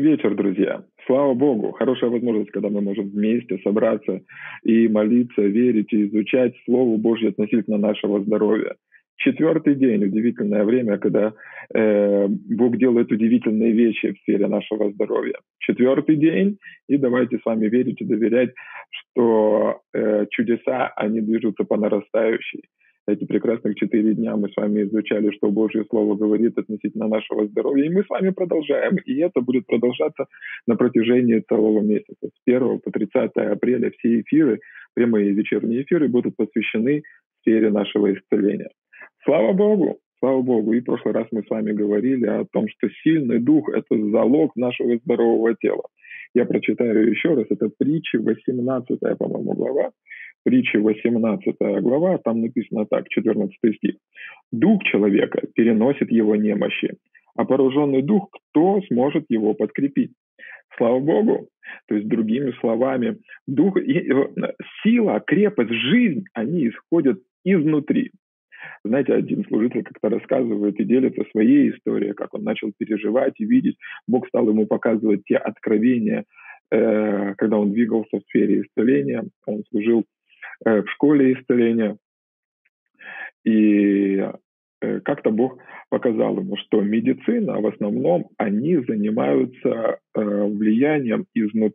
Добрый вечер, друзья. Слава Богу, хорошая возможность, когда мы можем вместе собраться и молиться, верить и изучать Слово Божье относительно нашего здоровья. Четвертый день, удивительное время, когда э, Бог делает удивительные вещи в сфере нашего здоровья. Четвертый день, и давайте с вами верить и доверять, что э, чудеса, они движутся по нарастающей эти прекрасных четыре дня мы с вами изучали, что Божье Слово говорит относительно нашего здоровья, и мы с вами продолжаем. И это будет продолжаться на протяжении целого месяца. С 1 по 30 апреля все эфиры, прямые вечерние эфиры будут посвящены сфере нашего исцеления. Слава Богу! Слава Богу! И в прошлый раз мы с вами говорили о том, что сильный дух – это залог нашего здорового тела. Я прочитаю еще раз, это притча 18, по-моему, глава, притчи 18 глава, там написано так, 14 стих. «Дух человека переносит его немощи, а пораженный дух, кто сможет его подкрепить?» Слава Богу! То есть, другими словами, дух, сила, крепость, жизнь, они исходят изнутри. Знаете, один служитель как-то рассказывает и делится своей историей, как он начал переживать и видеть. Бог стал ему показывать те откровения, э, когда он двигался в сфере исцеления. Он служил Э, в школе исцеления. И э, как-то Бог показал ему, что медицина в основном, они занимаются э, влиянием изнут,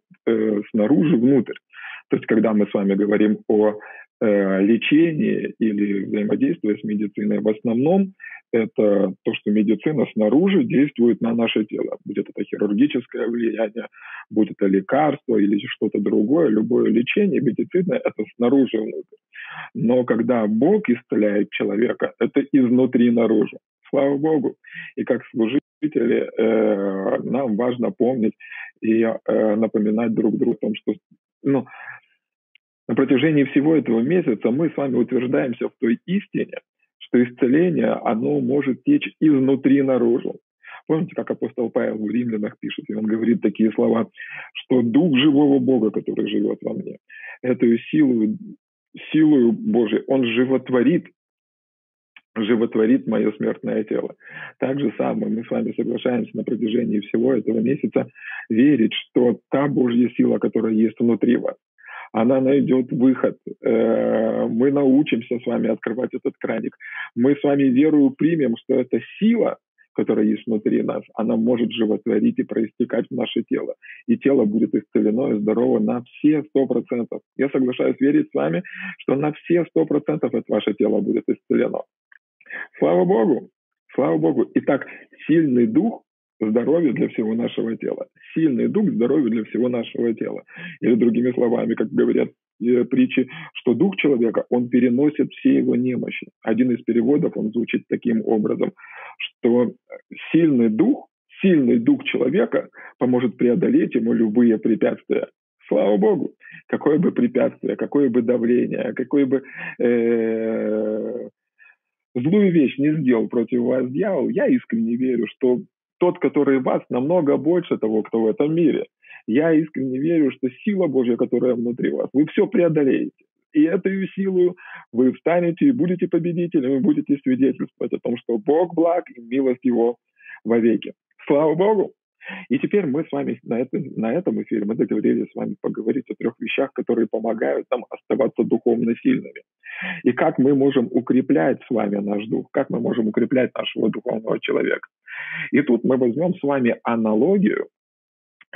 снаружи внутрь. То есть, когда мы с вами говорим о лечении или взаимодействии с медициной, в основном это то, что медицина снаружи действует на наше тело. Будет это хирургическое влияние, будет это лекарство или что-то другое, любое лечение, медицина – это снаружи внутрь. Но когда Бог исцеляет человека, это изнутри наружу. Слава Богу. И как служители э, нам важно помнить и э, напоминать друг другу о том, что ну, на протяжении всего этого месяца мы с вами утверждаемся в той истине, что исцеление, оно может течь изнутри наружу. Помните, как апостол Павел в Римлянах пишет, и он говорит такие слова, что дух живого Бога, который живет во мне, эту силу, силу Божию, он животворит животворит мое смертное тело. Так же самое мы с вами соглашаемся на протяжении всего этого месяца верить, что та Божья сила, которая есть внутри вас, она найдет выход. Э, мы научимся с вами открывать этот краник. Мы с вами верую примем, что эта сила, которая есть внутри нас, она может животворить и проистекать в наше тело. И тело будет исцелено и здорово на все сто процентов. Я соглашаюсь верить с вами, что на все сто процентов это ваше тело будет исцелено. Слава Богу! Слава Богу! Итак, сильный дух здоровье для всего нашего тела. Сильный дух – здоровье для всего нашего тела. Или другими словами, как говорят э, притчи, что дух человека, он переносит все его немощи. Один из переводов, он звучит таким образом, что сильный дух, сильный дух человека поможет преодолеть ему любые препятствия. Слава Богу! Какое бы препятствие, какое бы давление, какое бы э, злую вещь не сделал против вас дьявол, я искренне верю, что тот, который вас, намного больше того, кто в этом мире. Я искренне верю, что сила Божья, которая внутри вас, вы все преодолеете. И этой силу вы встанете и будете победителем, и будете свидетельствовать о том, что Бог благ и милость Его вовеки. Слава Богу! И теперь мы с вами на, этом на этом эфире, мы договорились с вами поговорить о трех вещах, которые помогают нам оставаться духовно сильными. И как мы можем укреплять с вами наш дух, как мы можем укреплять нашего духовного человека. И тут мы возьмем с вами аналогию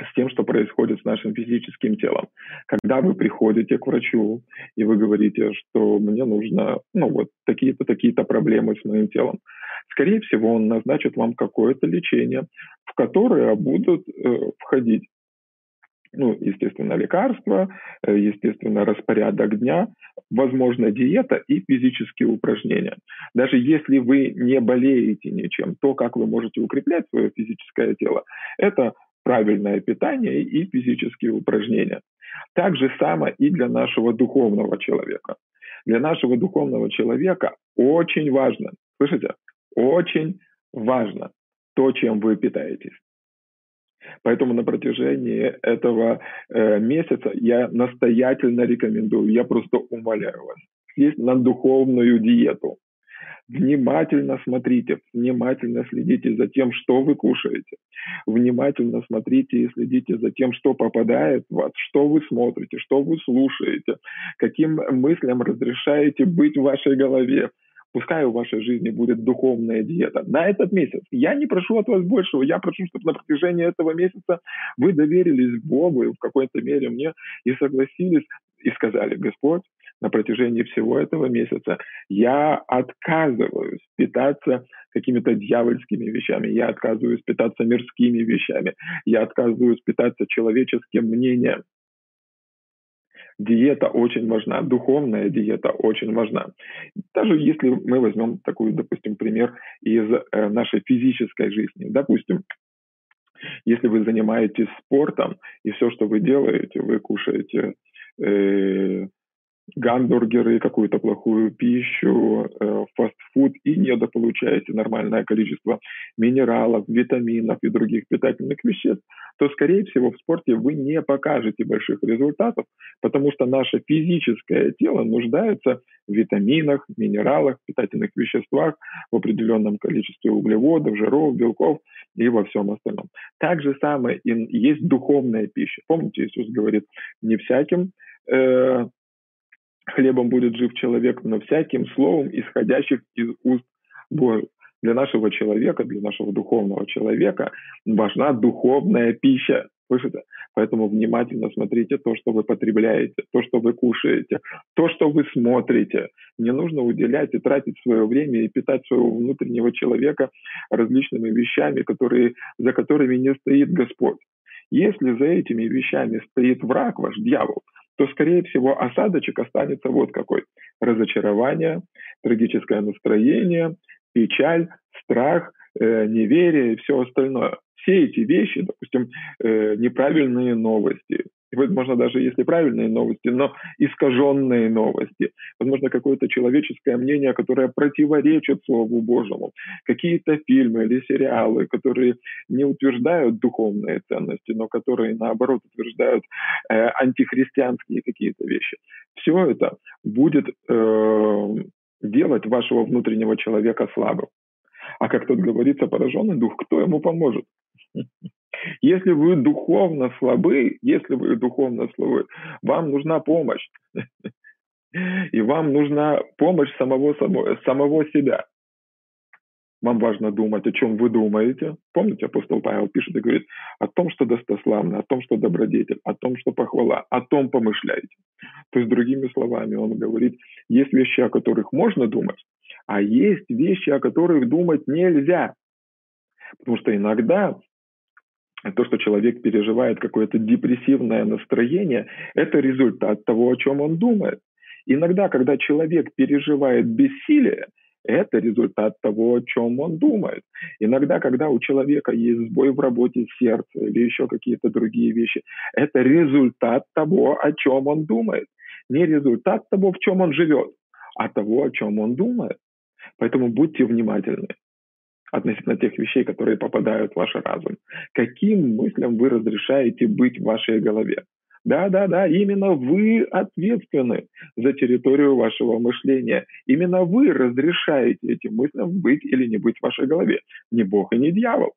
с тем, что происходит с нашим физическим телом. Когда вы приходите к врачу, и вы говорите, что мне нужно, ну вот, такие-то, такие-то проблемы с моим телом, скорее всего, он назначит вам какое-то лечение, в которое будут э, входить ну, естественно, лекарства, э, естественно, распорядок дня, возможно, диета и физические упражнения. Даже если вы не болеете ничем, то, как вы можете укреплять свое физическое тело, это правильное питание и физические упражнения. Так же самое и для нашего духовного человека. Для нашего духовного человека очень важно, слышите, очень важно то, чем вы питаетесь. Поэтому на протяжении этого э, месяца я настоятельно рекомендую, я просто умоляю вас, съесть на духовную диету. Внимательно смотрите, внимательно следите за тем, что вы кушаете. Внимательно смотрите и следите за тем, что попадает в вас, что вы смотрите, что вы слушаете, каким мыслям разрешаете быть в вашей голове. Пускай в вашей жизни будет духовная диета. На этот месяц я не прошу от вас большего. Я прошу, чтобы на протяжении этого месяца вы доверились Богу и в какой-то мере мне и согласились и сказали, Господь, на протяжении всего этого месяца я отказываюсь питаться какими-то дьявольскими вещами, я отказываюсь питаться мирскими вещами, я отказываюсь питаться человеческим мнением. Диета очень важна, духовная диета очень важна. Даже если мы возьмем такой, допустим, пример из э, нашей физической жизни. Допустим, если вы занимаетесь спортом, и все, что вы делаете, вы кушаете э, гамбургеры, какую-то плохую пищу, э, фастфуд и недополучаете нормальное количество минералов, витаминов и других питательных веществ, то, скорее всего, в спорте вы не покажете больших результатов, потому что наше физическое тело нуждается в витаминах, минералах, питательных веществах, в определенном количестве углеводов, жиров, белков и во всем остальном. Так же самое и есть духовная пища. Помните, Иисус говорит, не всяким э, хлебом будет жив человек, но всяким словом, исходящих из уст Божьих. Для нашего человека, для нашего духовного человека важна духовная пища. Слышите? Поэтому внимательно смотрите то, что вы потребляете, то, что вы кушаете, то, что вы смотрите. Не нужно уделять и тратить свое время и питать своего внутреннего человека различными вещами, которые, за которыми не стоит Господь. Если за этими вещами стоит враг, ваш дьявол, то, скорее всего, осадочек останется вот какой. Разочарование, трагическое настроение, печаль, страх, э, неверие и все остальное. Все эти вещи, допустим, э, неправильные новости, возможно, даже если правильные новости, но искаженные новости, возможно, какое-то человеческое мнение, которое противоречит Слову Божьему, какие-то фильмы или сериалы, которые не утверждают духовные ценности, но которые, наоборот, утверждают э, антихристианские какие-то вещи. Все это будет э, делать вашего внутреннего человека слабым. А как тут говорится, пораженный дух, кто ему поможет? Если вы духовно слабы, если вы духовно слабы, вам нужна помощь. И вам нужна помощь самого, самого себя. Вам важно думать, о чем вы думаете. Помните, апостол Павел пишет и говорит о том, что достославно, о том, что добродетель, о том, что похвала, о том помышляйте. То есть, другими словами, он говорит, есть вещи, о которых можно думать, а есть вещи, о которых думать нельзя. Потому что иногда то, что человек переживает какое-то депрессивное настроение, это результат того, о чем он думает. Иногда, когда человек переживает бессилие, это результат того, о чем он думает. Иногда, когда у человека есть сбой в работе сердца или еще какие-то другие вещи, это результат того, о чем он думает. Не результат того, в чем он живет, а того, о чем он думает. Поэтому будьте внимательны относительно тех вещей, которые попадают в ваш разум. Каким мыслям вы разрешаете быть в вашей голове? Да, да, да, именно вы ответственны за территорию вашего мышления. Именно вы разрешаете этим мыслям быть или не быть в вашей голове. Не Бог и не дьявол.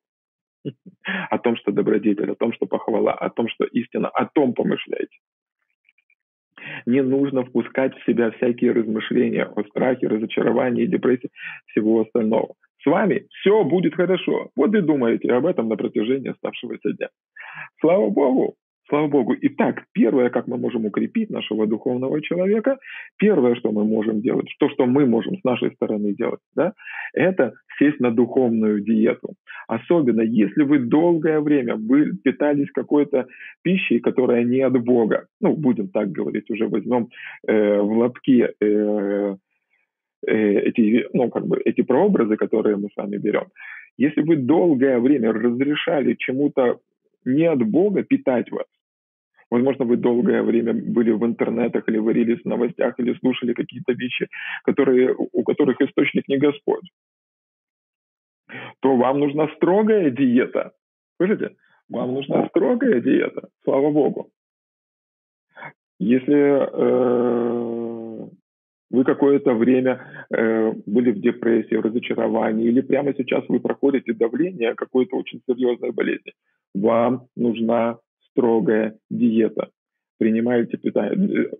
О том, что добродетель, о том, что похвала, о том, что истина, о том помышляйте. Не нужно впускать в себя всякие размышления о страхе, разочаровании, депрессии, всего остального. С вами все будет хорошо. Вот и думаете об этом на протяжении оставшегося дня. Слава Богу! Слава Богу. Итак, первое, как мы можем укрепить нашего духовного человека, первое, что мы можем делать, то, что мы можем с нашей стороны делать, да, это сесть на духовную диету. Особенно, если вы долгое время вы питались какой-то пищей, которая не от Бога. Ну, будем так говорить, уже возьмем э, в лапки Э, эти, ну, как бы эти прообразы, которые мы с вами берем, если вы долгое время разрешали чему-то не от Бога питать вас, возможно, вы долгое время были в интернетах или варились в новостях, или слушали какие-то вещи, которые, у которых источник не Господь, то вам нужна строгая диета. Слышите? Вам нужна строгая диета, слава Богу. Если э, вы какое-то время э, были в депрессии, в разочаровании, или прямо сейчас вы проходите давление какой-то очень серьезной болезни. Вам нужна строгая диета. Принимаете питание, э,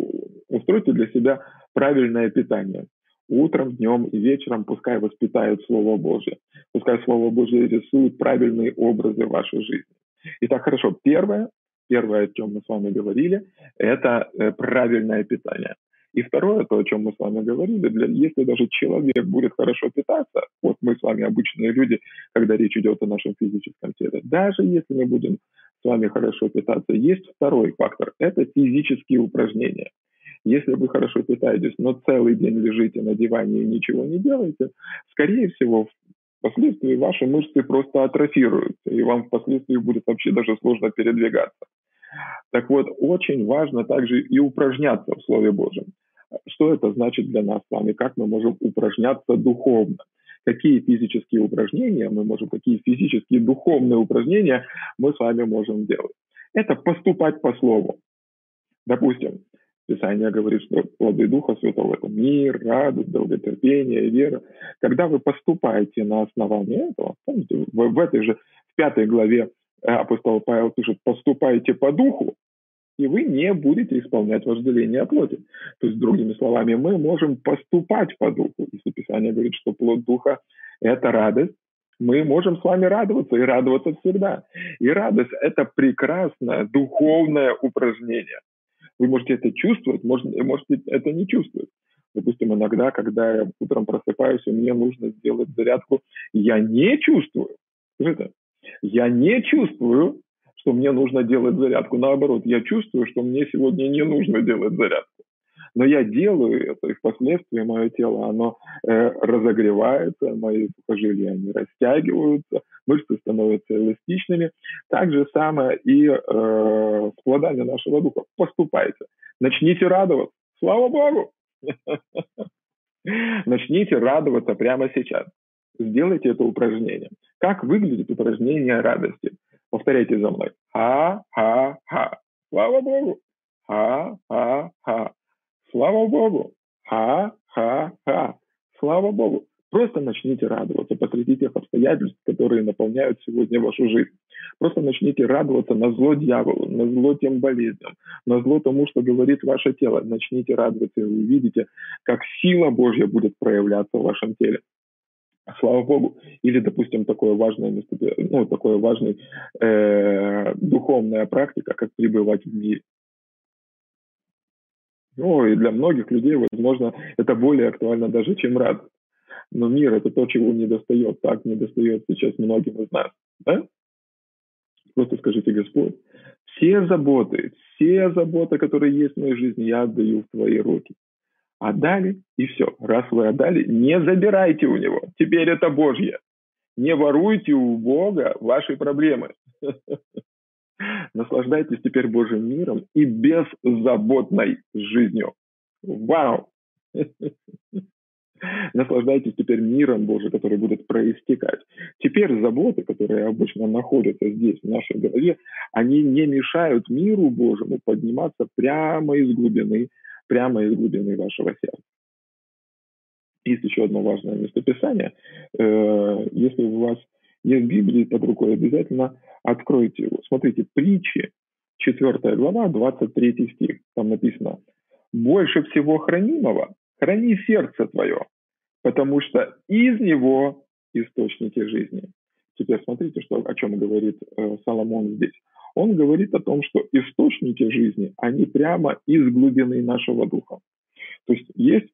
устройте для себя правильное питание. Утром, днем и вечером пускай воспитает Слово Божье. Пускай Слово Божье рисует правильные образы вашей жизни. Итак, хорошо. Первое, первое, о чем мы с вами говорили, это э, правильное питание. И второе, то, о чем мы с вами говорили, для, если даже человек будет хорошо питаться, вот мы с вами обычные люди, когда речь идет о нашем физическом теле, даже если мы будем с вами хорошо питаться, есть второй фактор, это физические упражнения. Если вы хорошо питаетесь, но целый день лежите на диване и ничего не делаете, скорее всего, впоследствии ваши мышцы просто атрофируются, и вам впоследствии будет вообще даже сложно передвигаться. Так вот, очень важно также и упражняться в Слове Божьем. Что это значит для нас с вами? Как мы можем упражняться духовно? Какие физические упражнения мы можем, какие физические духовные упражнения мы с вами можем делать? Это поступать по слову. Допустим, Писание говорит, что плоды Духа Святого – это мир, радость, долготерпение, вера. Когда вы поступаете на основании этого, помните, в, этой же, в пятой главе апостол Павел пишет, поступайте по Духу, и вы не будете исполнять вожделение плоти. То есть, другими словами, мы можем поступать по духу. Если Писание говорит, что плод духа – это радость, мы можем с вами радоваться и радоваться всегда. И радость – это прекрасное духовное упражнение. Вы можете это чувствовать, можете, это не чувствовать. Допустим, иногда, когда я утром просыпаюсь, и мне нужно сделать зарядку, я не чувствую. Скажите, я не чувствую, что мне нужно делать зарядку. Наоборот, я чувствую, что мне сегодня не нужно делать зарядку. Но я делаю это, и впоследствии мое тело, оно э, разогревается, мои сухожилия, они растягиваются, мышцы становятся эластичными. Так же самое и э, с плодами нашего духа. Поступайте. Начните радоваться. Слава Богу! Начните радоваться прямо сейчас. Сделайте это упражнение. Как выглядит упражнение радости? Повторяйте за мной. Ха-ха-ха. Слава Богу. Ха-ха-ха. Слава Богу. Ха-ха-ха. Слава Богу. Просто начните радоваться посреди тех обстоятельств, которые наполняют сегодня вашу жизнь. Просто начните радоваться на зло дьяволу, на зло тем болезням, на зло тому, что говорит ваше тело. Начните радоваться, и вы увидите, как сила Божья будет проявляться в вашем теле слава богу, или, допустим, такое важное ну, такое важное э, духовная практика, как пребывать в мире. Ну, и для многих людей, возможно, это более актуально даже, чем радость. Но мир – это то, чего не достает, так не достает сейчас многим из нас, да? Просто скажите, Господь, все заботы, все заботы, которые есть в моей жизни, я отдаю в Твои руки отдали, и все. Раз вы отдали, не забирайте у него. Теперь это Божье. Не воруйте у Бога ваши проблемы. Наслаждайтесь теперь Божьим миром и беззаботной жизнью. Вау! Наслаждайтесь теперь миром Божьим, который будет проистекать. Теперь заботы, которые обычно находятся здесь, в нашей голове, они не мешают миру Божьему подниматься прямо из глубины прямо из глубины вашего сердца. Есть еще одно важное местописание. Э, если у вас есть Библия под рукой, обязательно откройте его. Смотрите, притчи, 4 глава, 23 стих. Там написано, «Больше всего хранимого храни сердце твое, потому что из него источники жизни». Теперь смотрите, что, о чем говорит э, Соломон здесь он говорит о том, что источники жизни, они прямо из глубины нашего духа. То есть есть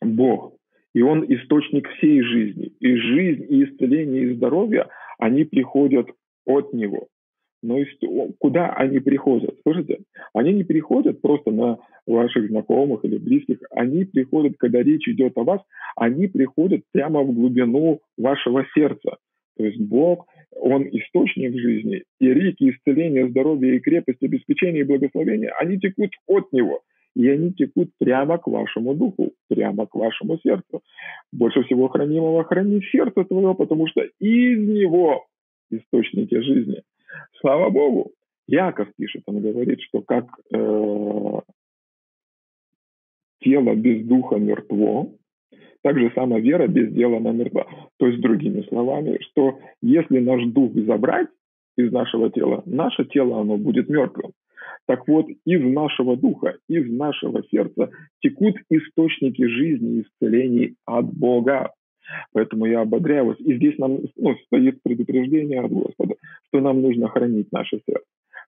Бог, и Он источник всей жизни. И жизнь, и исцеление, и здоровье, они приходят от Него. Но куда они приходят? Слушайте, они не приходят просто на ваших знакомых или близких, они приходят, когда речь идет о вас, они приходят прямо в глубину вашего сердца. То есть Бог он источник жизни, и реки исцеления, здоровья и крепости, обеспечения и благословения, они текут от него. И они текут прямо к вашему духу, прямо к вашему сердцу. Больше всего хранимого храни сердце твое, потому что из него источники жизни. Слава Богу! Яков пишет, он говорит, что как э, тело без духа мертво, так же само вера без дела она мертва. То есть, другими словами, что если наш дух забрать из нашего тела, наше тело, оно будет мертвым. Так вот, из нашего духа, из нашего сердца текут источники жизни и исцелений от Бога. Поэтому я ободряю вас. И здесь нам ну, стоит предупреждение от Господа, что нам нужно хранить наше сердце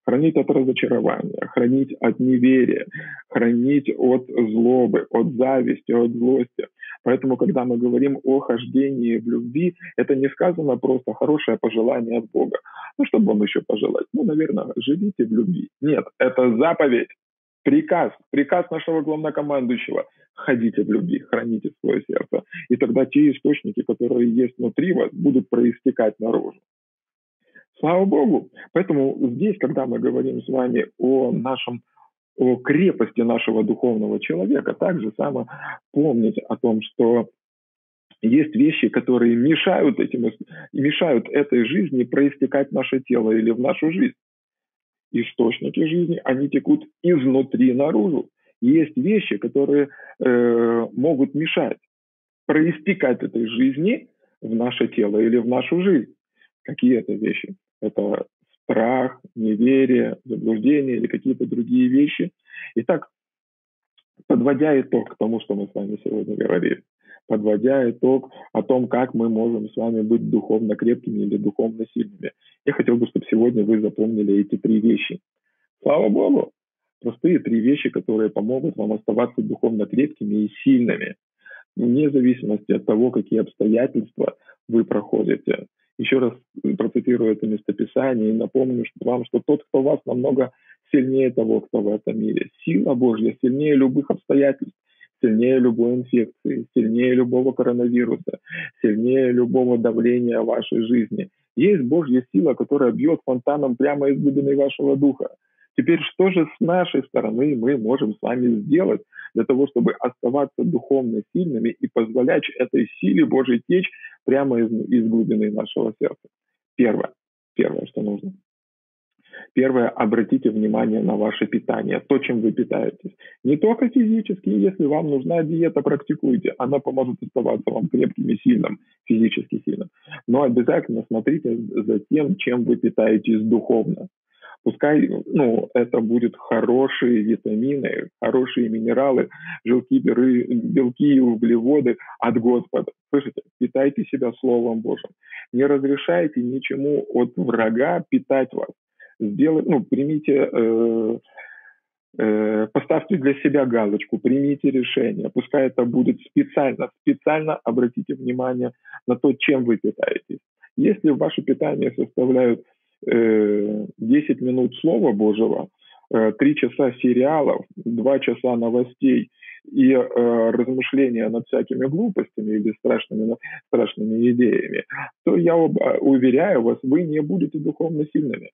хранить от разочарования, хранить от неверия, хранить от злобы, от зависти, от злости. Поэтому, когда мы говорим о хождении в любви, это не сказано просто хорошее пожелание от Бога. Ну, что бы вам еще пожелать? Ну, наверное, живите в любви. Нет, это заповедь, приказ, приказ нашего главнокомандующего. Ходите в любви, храните свое сердце. И тогда те источники, которые есть внутри вас, будут проистекать наружу. Слава Богу. Поэтому здесь, когда мы говорим с вами о нашем о крепости нашего духовного человека, также само помнить о том, что есть вещи, которые мешают этим, мешают этой жизни проистекать в наше тело или в нашу жизнь. Источники жизни, они текут изнутри наружу. Есть вещи, которые э, могут мешать проистекать этой жизни в наше тело или в нашу жизнь. Какие это вещи? Это страх, неверие, заблуждение или какие-то другие вещи. Итак, подводя итог к тому, что мы с вами сегодня говорили, подводя итог о том, как мы можем с вами быть духовно крепкими или духовно сильными, я хотел бы, чтобы сегодня вы запомнили эти три вещи. Слава Богу! Простые три вещи, которые помогут вам оставаться духовно крепкими и сильными, вне зависимости от того, какие обстоятельства вы проходите. Еще раз процитирую это местописание и напомню вам, что тот, кто вас намного сильнее того, кто в этом мире. Сила Божья сильнее любых обстоятельств, сильнее любой инфекции, сильнее любого коронавируса, сильнее любого давления в вашей жизни. Есть Божья сила, которая бьет фонтаном прямо из глубины вашего духа. Теперь что же с нашей стороны мы можем с вами сделать для того, чтобы оставаться духовно сильными и позволять этой силе Божьей течь прямо из, из глубины нашего сердца? Первое. Первое, что нужно. Первое, обратите внимание на ваше питание, то, чем вы питаетесь. Не только физически, если вам нужна диета, практикуйте. Она поможет оставаться вам крепким и сильным, физически сильным. Но обязательно смотрите за тем, чем вы питаетесь духовно. Пускай ну, это будут хорошие витамины, хорошие минералы, желки, белки и углеводы от Господа. Слышите, питайте себя Словом Божьим. Не разрешайте ничему от врага питать вас. Сделать, ну, примите э, э, поставьте для себя галочку, примите решение. Пускай это будет специально, специально обратите внимание на то, чем вы питаетесь. Если ваше питание составляет 10 э, минут Слова Божьего, 3 э, часа сериалов, 2 часа новостей и э, размышления над всякими глупостями или страшными, страшными идеями, то я уверяю вас, вы не будете духовно сильными.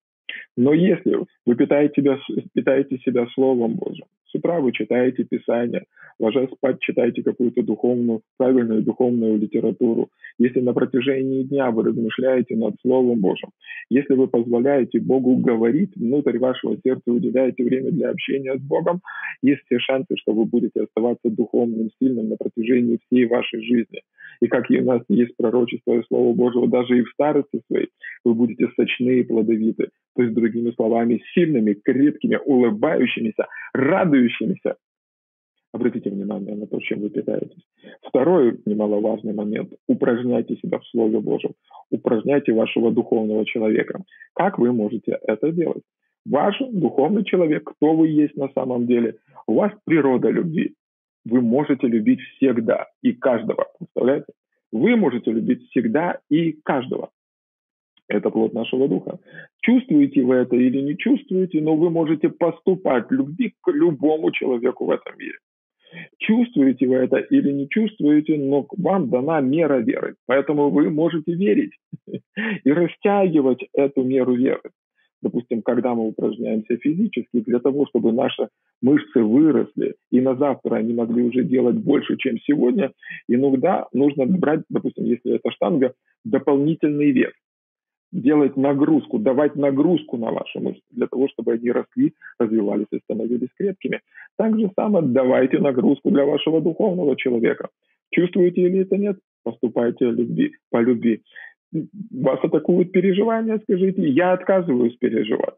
Но если вы питаете себя, питаете себя Словом Божьим, с утра вы читаете Писание, ложась спать, читаете какую-то духовную, правильную духовную литературу, если на протяжении дня вы размышляете над Словом Божьим, если вы позволяете Богу говорить внутрь вашего сердца, уделяете время для общения с Богом, есть все шансы, что вы будете оставаться духовным, сильным на протяжении всей вашей жизни. И как и у нас есть пророчество и Слово Божьего, даже и в старости своей вы будете сочны и плодовиты. То есть, другими словами, сильными, крепкими, улыбающимися, радующимися. Обратите внимание на то, чем вы питаетесь. Второй немаловажный момент. Упражняйте себя в Слове Божьем. Упражняйте вашего духовного человека. Как вы можете это делать? Ваш духовный человек, кто вы есть на самом деле, у вас природа любви. Вы можете любить всегда и каждого. Представляете? Вы можете любить всегда и каждого. Это плод нашего духа. Чувствуете вы это или не чувствуете, но вы можете поступать любви к любому человеку в этом мире. Чувствуете вы это или не чувствуете, но вам дана мера веры. Поэтому вы можете верить и растягивать эту меру веры. Допустим, когда мы упражняемся физически, для того, чтобы наши мышцы выросли, и на завтра они могли уже делать больше, чем сегодня, иногда нужно брать, допустим, если это штанга, дополнительный вес делать нагрузку, давать нагрузку на ваши мышцы для того, чтобы они росли, развивались и становились крепкими. Так же самое давайте нагрузку для вашего духовного человека. Чувствуете или это нет, поступайте любви, по любви. Вас атакуют переживания, скажите, я отказываюсь переживать.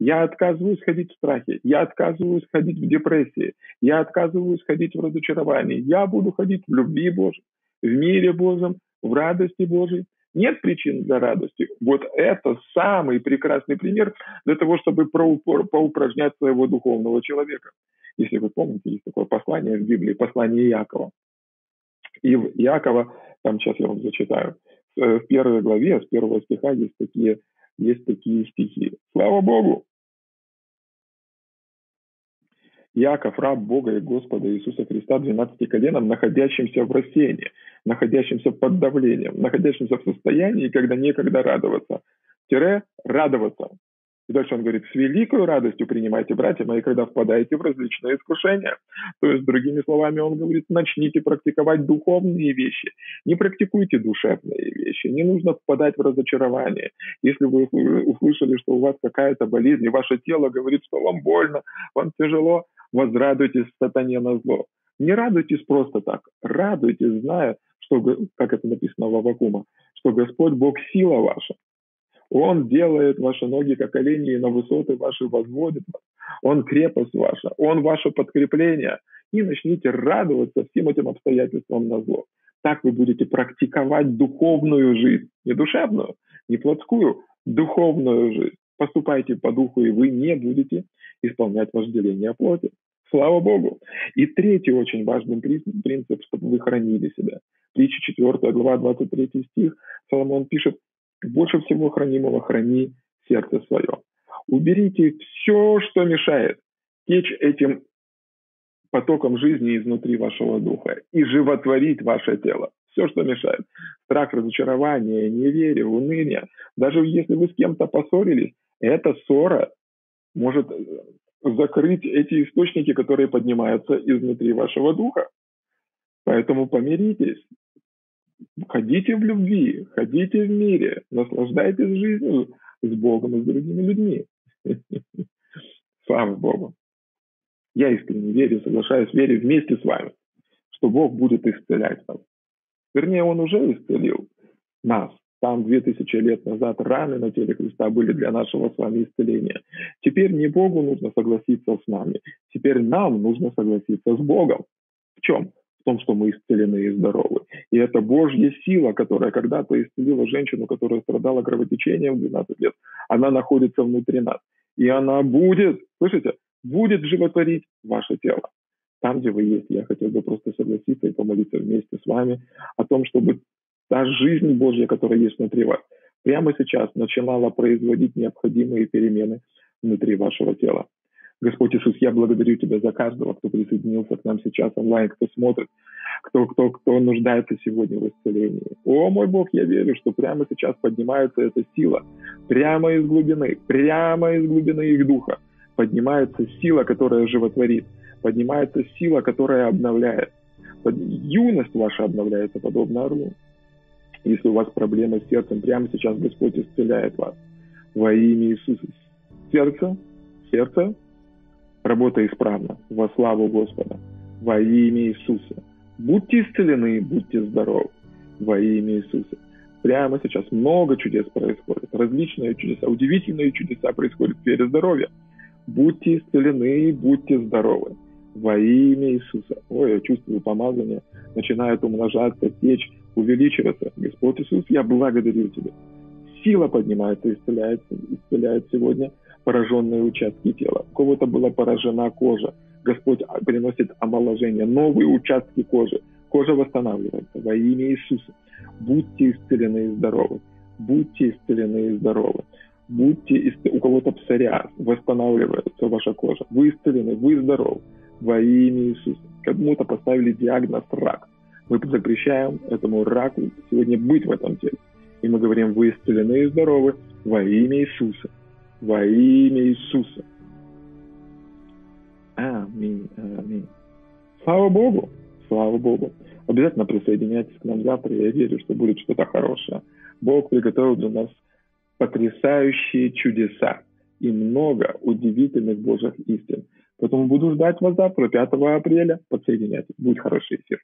Я отказываюсь ходить в страхе, я отказываюсь ходить в депрессии, я отказываюсь ходить в разочаровании. Я буду ходить в любви Божьей, в мире Божьем, в радости Божьей. Нет причин для радости. Вот это самый прекрасный пример для того, чтобы поупражнять своего духовного человека. Если вы помните, есть такое послание в Библии, послание Иакова. И в Иакова, там сейчас я вам зачитаю, в первой главе, с первого стиха есть такие, есть такие стихи. Слава Богу! Яков, раб Бога и Господа Иисуса Христа, 12 коленом, находящимся в рассеянии, находящимся под давлением, находящимся в состоянии, когда некогда радоваться. Тире радоваться. И дальше он говорит, с великой радостью принимайте, братья мои, когда впадаете в различные искушения. То есть, другими словами, он говорит, начните практиковать духовные вещи, не практикуйте душевные вещи, не нужно впадать в разочарование. Если вы услышали, что у вас какая-то болезнь, и ваше тело говорит, что вам больно, вам тяжело, возрадуйтесь сатане на зло. Не радуйтесь просто так, радуйтесь, зная, что, как это написано в Авакума, что Господь Бог сила ваша, он делает ваши ноги, как олени, и на высоты ваши возводит вас. Он крепость ваша, Он ваше подкрепление. И начните радоваться всем этим обстоятельствам на зло. Так вы будете практиковать духовную жизнь. Не душевную, не плотскую, духовную жизнь. Поступайте по духу, и вы не будете исполнять вожделение плоти. Слава Богу. И третий очень важный принцип, чтобы вы хранили себя. Притча 4 глава 23 стих. Соломон пишет, больше всего хранимого храни сердце свое. Уберите все, что мешает течь этим потоком жизни изнутри вашего духа и животворить ваше тело. Все, что мешает. Страх, разочарование, неверие, уныние. Даже если вы с кем-то поссорились, эта ссора может э, закрыть эти источники, которые поднимаются изнутри вашего духа. Поэтому помиритесь, Ходите в любви, ходите в мире, наслаждайтесь жизнью с Богом и с другими людьми. Слава Богу. Я искренне верю, соглашаюсь, верю вместе с вами, что Бог будет исцелять вас. Вернее, Он уже исцелил нас. Там две тысячи лет назад раны на теле Христа были для нашего с вами исцеления. Теперь не Богу нужно согласиться с нами. Теперь нам нужно согласиться с Богом. В чем? в том, что мы исцелены и здоровы. И это Божья сила, которая когда-то исцелила женщину, которая страдала кровотечением в 12 лет, она находится внутри нас. И она будет, слышите, будет животворить ваше тело. Там, где вы есть, я хотел бы просто согласиться и помолиться вместе с вами о том, чтобы та жизнь Божья, которая есть внутри вас, прямо сейчас начинала производить необходимые перемены внутри вашего тела. Господь Иисус, я благодарю Тебя за каждого, кто присоединился к нам сейчас онлайн, кто смотрит, кто, кто, кто нуждается сегодня в исцелении. О, мой Бог, я верю, что прямо сейчас поднимается эта сила, прямо из глубины, прямо из глубины их духа поднимается сила, которая животворит, поднимается сила, которая обновляет. Юность ваша обновляется подобно орлу. Если у вас проблемы с сердцем, прямо сейчас Господь исцеляет вас во имя Иисуса. Сердце, сердце, Работа исправна, во славу Господа, во имя Иисуса. Будьте исцелены, будьте здоровы, во имя Иисуса. Прямо сейчас много чудес происходит, различные чудеса, удивительные чудеса происходят в сфере здоровья. Будьте исцелены, будьте здоровы во имя Иисуса. Ой, я чувствую помазание, начинает умножаться, течь, увеличиваться. Господь Иисус, я благодарю Тебя. Сила поднимается, исцеляет, исцеляет сегодня – пораженные участки тела. У кого-то была поражена кожа. Господь приносит омоложение, новые участки кожи. Кожа восстанавливается во имя Иисуса. Будьте исцелены и здоровы. Будьте исцелены и здоровы. Будьте исцелены. У кого-то псориаз, восстанавливается ваша кожа. Вы исцелены, вы здоровы во имя Иисуса. Кому-то поставили диагноз рак. Мы запрещаем этому раку сегодня быть в этом теле. И мы говорим, вы исцелены и здоровы во имя Иисуса во имя Иисуса. Аминь, аминь. Слава Богу, слава Богу. Обязательно присоединяйтесь к нам завтра. Я верю, что будет что-то хорошее. Бог приготовил для нас потрясающие чудеса и много удивительных Божьих истин. Поэтому буду ждать вас завтра, 5 апреля. Подсоединяйтесь. Будет хороший эфир.